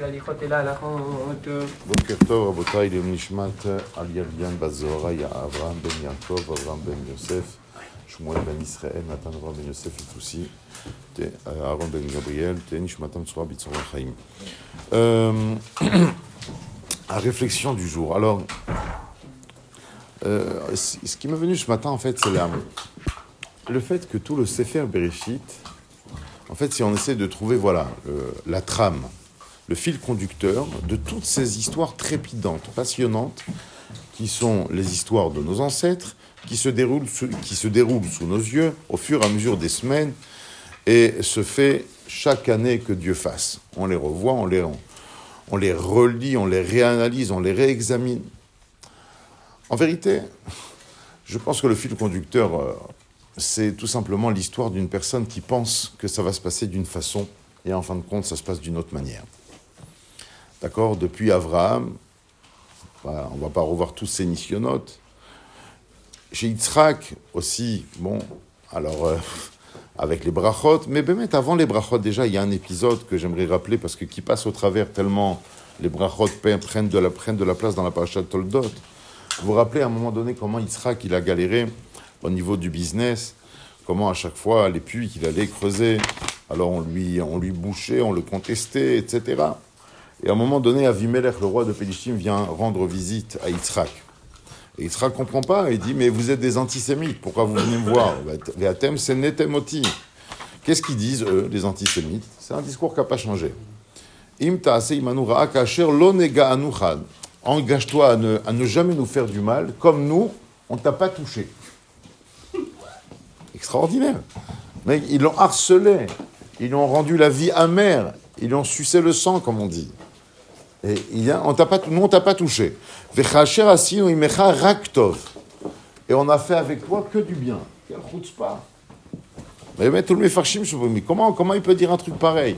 להליכות אל ההלכות. בוקר טוב, רבותיי, לנשמת אליאליאן בת זוהריה, אברהם בן יעקב, אברהם בן יוסף, שמואל בן ישראל, נתן אברהם בן יוסף יפוסי, אהרון בן גבריאל, תהא נשמתם צורה בצורה חיים. Euh, la réflexion du jour. Alors, euh, ce qui m'est venu ce matin, en fait, c'est la- le fait que tout le Sefer Bereshit, en fait, si on essaie de trouver, voilà, le- la trame, le fil conducteur de toutes ces histoires trépidantes, passionnantes, qui sont les histoires de nos ancêtres, qui se déroulent sous, nos yeux au fur et à mesure des semaines, et se fait chaque année que Dieu fasse. On les revoit, on les, on les relit, on les réanalyse, on les réexamine. En vérité, je pense que le fil conducteur, euh, c'est tout simplement l'histoire d'une personne qui pense que ça va se passer d'une façon, et en fin de compte, ça se passe d'une autre manière. D'accord? Depuis Abraham, voilà, on ne va pas revoir tous ces nissionotes. Chez Yitzhak aussi, bon, alors euh, avec les brachot, mais Bémet, avant les brachot, déjà, il y a un épisode que j'aimerais rappeler parce que qui passe au travers tellement les brachot prennent de la, prennent de la place dans la paracha Toldot. Vous vous rappelez à un moment donné comment Yitzhak il a galéré au niveau du business, comment à chaque fois les puits qu'il allait creuser, alors on lui, on lui bouchait, on le contestait, etc. Et à un moment donné, Avimelech, le roi de Pélichim, vient rendre visite à Yitzhak. Et Yitzhak ne comprend pas, il dit, mais vous êtes des antisémites, pourquoi vous venez me voir? Les athèmes, c'est netemoti. Qu'est-ce qu'ils disent, eux, les antisémites? C'est un discours qui n'a pas changé. Engage-toi à ne, à ne jamais nous faire du mal, comme nous, on ne t'a pas touché. Extraordinaire. Mais ils l'ont harcelé, ils lui ont rendu la vie amère, ils lui ont sucé le sang, comme on dit. Et il y a, on t'a pas, nous, on t'a pas touché. Et on a fait avec toi que du bien. Quel chutzpah. Mais tout le mefarshim, comment, il peut dire un truc pareil?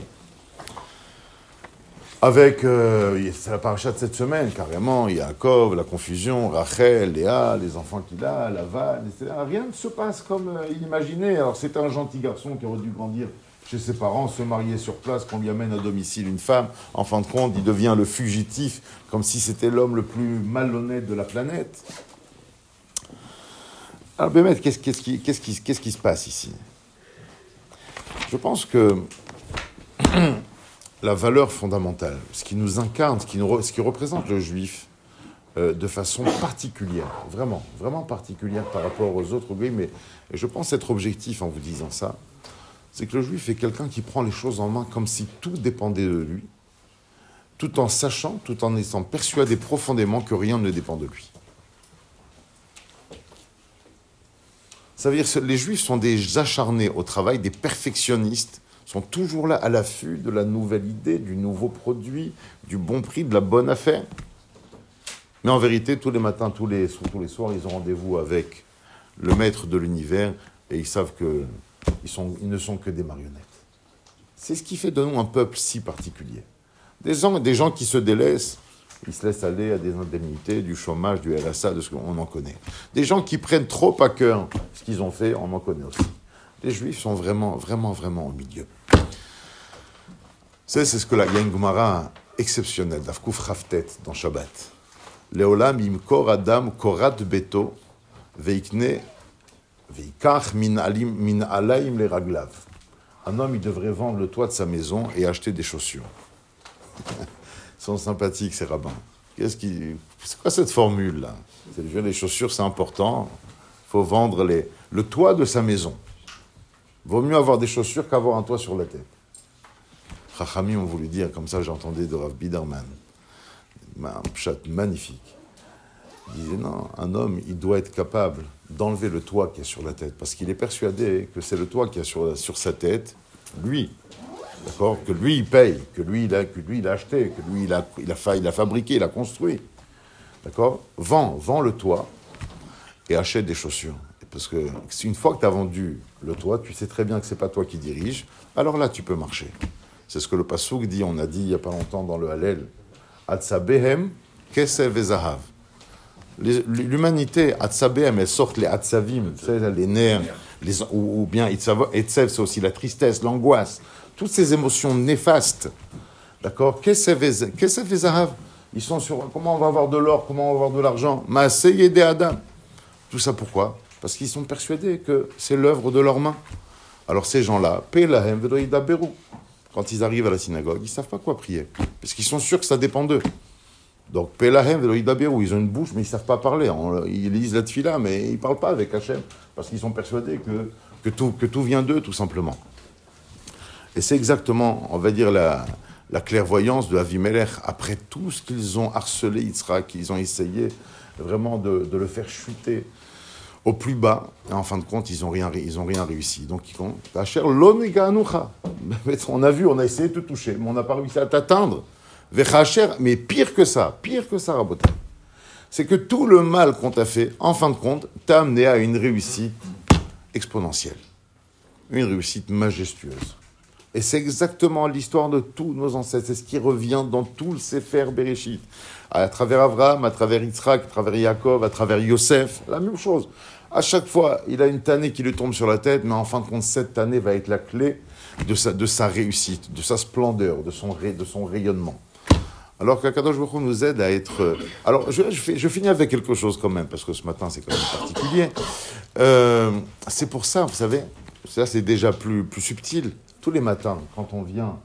Avec, euh, c'est la paracha de cette semaine, carrément, Yaakov, la confusion, Rachel, Léa, les enfants qu'il a, Laval, etc. Rien ne se passe comme euh, il imaginait. Alors c'est un gentil garçon qui aurait dû grandir chez ses parents, se marier sur place, qu'on lui amène à domicile une femme. En fin de compte, il devient le fugitif, comme si c'était l'homme le plus malhonnête de la planète. Alors, Bémet, qu'est-ce qui, se passe ici? Je pense que la valeur fondamentale, ce qui nous incarne, ce qui, nous représente le juif euh, de façon particulière, vraiment, vraiment particulière par rapport aux autres goïs, mais je pense être objectif en vous disant ça, c'est que le juif est quelqu'un qui prend les choses en main comme si tout dépendait de lui, tout en sachant, tout en étant persuadé profondément que rien ne dépend de lui. Ça veut dire que les juifs sont des acharnés au travail, des perfectionnistes, sont toujours là à l'affût de la nouvelle idée, du nouveau produit, du bon prix, de la bonne affaire. Mais en vérité, tous les matins, tous les, tous les soirs, ils ont rendez-vous avec le maître de l'univers et ils savent que ils, ne sont que des marionnettes. C'est ce qui fait de nous un peuple si particulier. Des gens, des gens qui se délaissent, ils se laissent aller à des indemnités, du chômage, du RSA, de ce qu'on en connaît. Des gens qui prennent trop à cœur ce qu'ils ont fait, on en connaît aussi. Les juifs sont vraiment, vraiment, vraiment au milieu. C'est ce que la il y a une Gemara exceptionnelle, d'Afkouf Raftet, dans Shabbat. Leolam imkor adam korat beto veikne Un homme, il devrait vendre le toit de sa maison et acheter des chaussures. Ils sont sympathiques, ces rabbins. Qu'est-ce. C'est quoi cette formule-là Les chaussures, c'est important. Il faut vendre le toit de sa maison. Vaut mieux avoir des chaussures qu'avoir un toit sur la tête. Chachamim ont voulu dire, comme ça j'entendais de Rav Biderman, un pshat magnifique. Il disait non, un homme, il doit être capable d'enlever le toit qui est sur la tête, parce qu'il est persuadé que c'est le toit qui est sur, sur sa tête, lui. D'accord? Que lui, il paye, que lui, il a, acheté, que lui, il a, il a, fa- il a fabriqué, il a construit. D'accord? Vends, vends le toit et achète des chaussures. Parce que une fois que tu as vendu le toit, tu sais très bien que c'est pas toi qui dirige, alors là, tu peux marcher. C'est ce que le Passouk dit, on a dit il n'y a pas longtemps dans le Hallel. Atzabehem, kesev et zahav. L'humanité, Atzabehem, elle sort les Atzavim, les nerfs, les, ou, ou bien Etzev, c'est aussi la tristesse, l'angoisse, toutes ces émotions néfastes D'accord? Qu'est-ce que Zahav Ils sont sur comment on va avoir de l'or, comment on va avoir de l'argent? Maaseye des Adam. Tout ça pourquoi? Parce qu'ils sont persuadés que c'est l'œuvre de leurs mains. Alors ces gens-là, Pelahem quand ils arrivent à la synagogue, ils ne savent pas quoi prier. Parce qu'ils sont sûrs que ça dépend d'eux. Donc, Pelahem ils ont une bouche, mais ils ne savent pas parler. Ils lisent la tfila, mais ils ne parlent pas avec Hachem. Parce qu'ils sont persuadés que, que, tout, que tout vient d'eux, tout simplement. Et c'est exactement, on va dire, la, la clairvoyance de Avimelech, après tout ce qu'ils ont harcelé Yitzhak, qu'ils ont essayé vraiment de, de, le faire chuter au plus bas, et en fin de compte, ils n'ont rien, rien réussi. Donc, ils comptent. On a vu, on a essayé de te toucher, mais on n'a pas réussi à t'atteindre. Mais pire que ça, pire que ça, Rabotin, c'est que tout le mal qu'on t'a fait, en fin de compte, t'a amené à une réussite exponentielle, une réussite majestueuse. Et c'est exactement l'histoire de tous nos ancêtres. C'est ce qui revient dans tout le Sefer Bereshit. À travers Abraham, à travers Yitzhak, à travers Yaakov, à travers Yosef, la même chose. À chaque fois, il a une tannée qui lui tombe sur la tête, mais en fin de compte, cette année va être la clé de sa, de sa réussite, de sa splendeur, de son, de son rayonnement. Alors qu'Akadosh Baruch nous aide à être. Euh, alors, je, je, finis avec quelque chose quand même, parce que ce matin, c'est quand même particulier. Euh, c'est pour ça, vous savez, ça c'est déjà plus, plus subtil tous les matins, quand on vient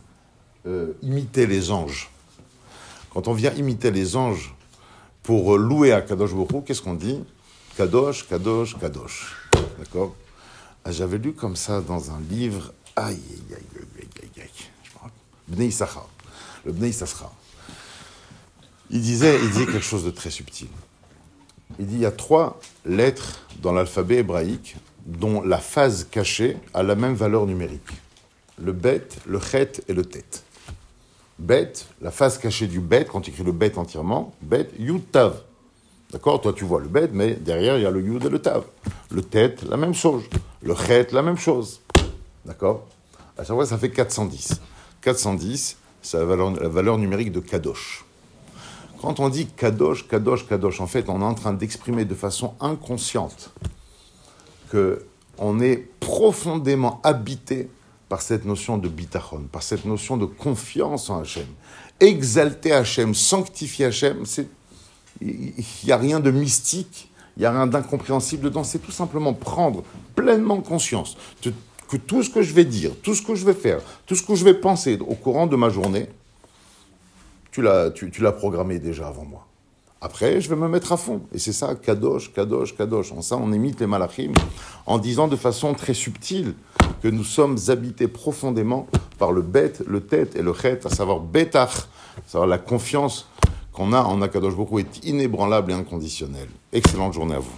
euh, imiter les anges, quand on vient imiter les anges pour louer à Kadosh Baruch qu'est-ce qu'on dit? Kadosh, Kadosh, Kadosh. D'accord? Ah, J'avais lu comme ça dans un livre, aïe, aïe, aïe, aïe, aïe, aïe, Bnei Issachar, le Bnei Issachar. Il disait, quelque chose de très subtil. Il dit il y a trois lettres dans l'alphabet hébraïque dont la phase cachée a la même valeur numérique le bête, le chet et le tête. Bête, la face cachée du bête, quand tu écris le bête entièrement, bête, yud tav. D'accord? Toi, tu vois le bête, mais derrière, il y a le yud et le tav. Le tête, la même chose. Le chet, la même chose. D'accord? À chaque fois, ça fait 410. 410, c'est la valeur, la valeur numérique de kadosh. Quand on dit kadosh, kadosh, kadosh, en fait, on est en train d'exprimer de façon inconsciente que on est profondément habité par cette notion de bitachon, par cette notion de confiance en Hachem. Exalter Hachem, sanctifier Hachem, il n'y a rien de mystique, il n'y a rien d'incompréhensible dedans, c'est tout simplement prendre pleinement conscience que tout ce que je vais dire, tout ce que je vais faire, tout ce que je vais penser au courant de ma journée, tu l'as tu, programmé déjà avant moi. Après, je vais me mettre à fond. Et c'est ça, kadosh, kadosh, kadosh. En ça, on imite les malachim en disant de façon très subtile que nous sommes habités profondément par le bête, le tête et le chet, à savoir betach, à savoir la confiance qu'on a en Akadosh Baruch est inébranlable et inconditionnelle. Excellente journée à vous.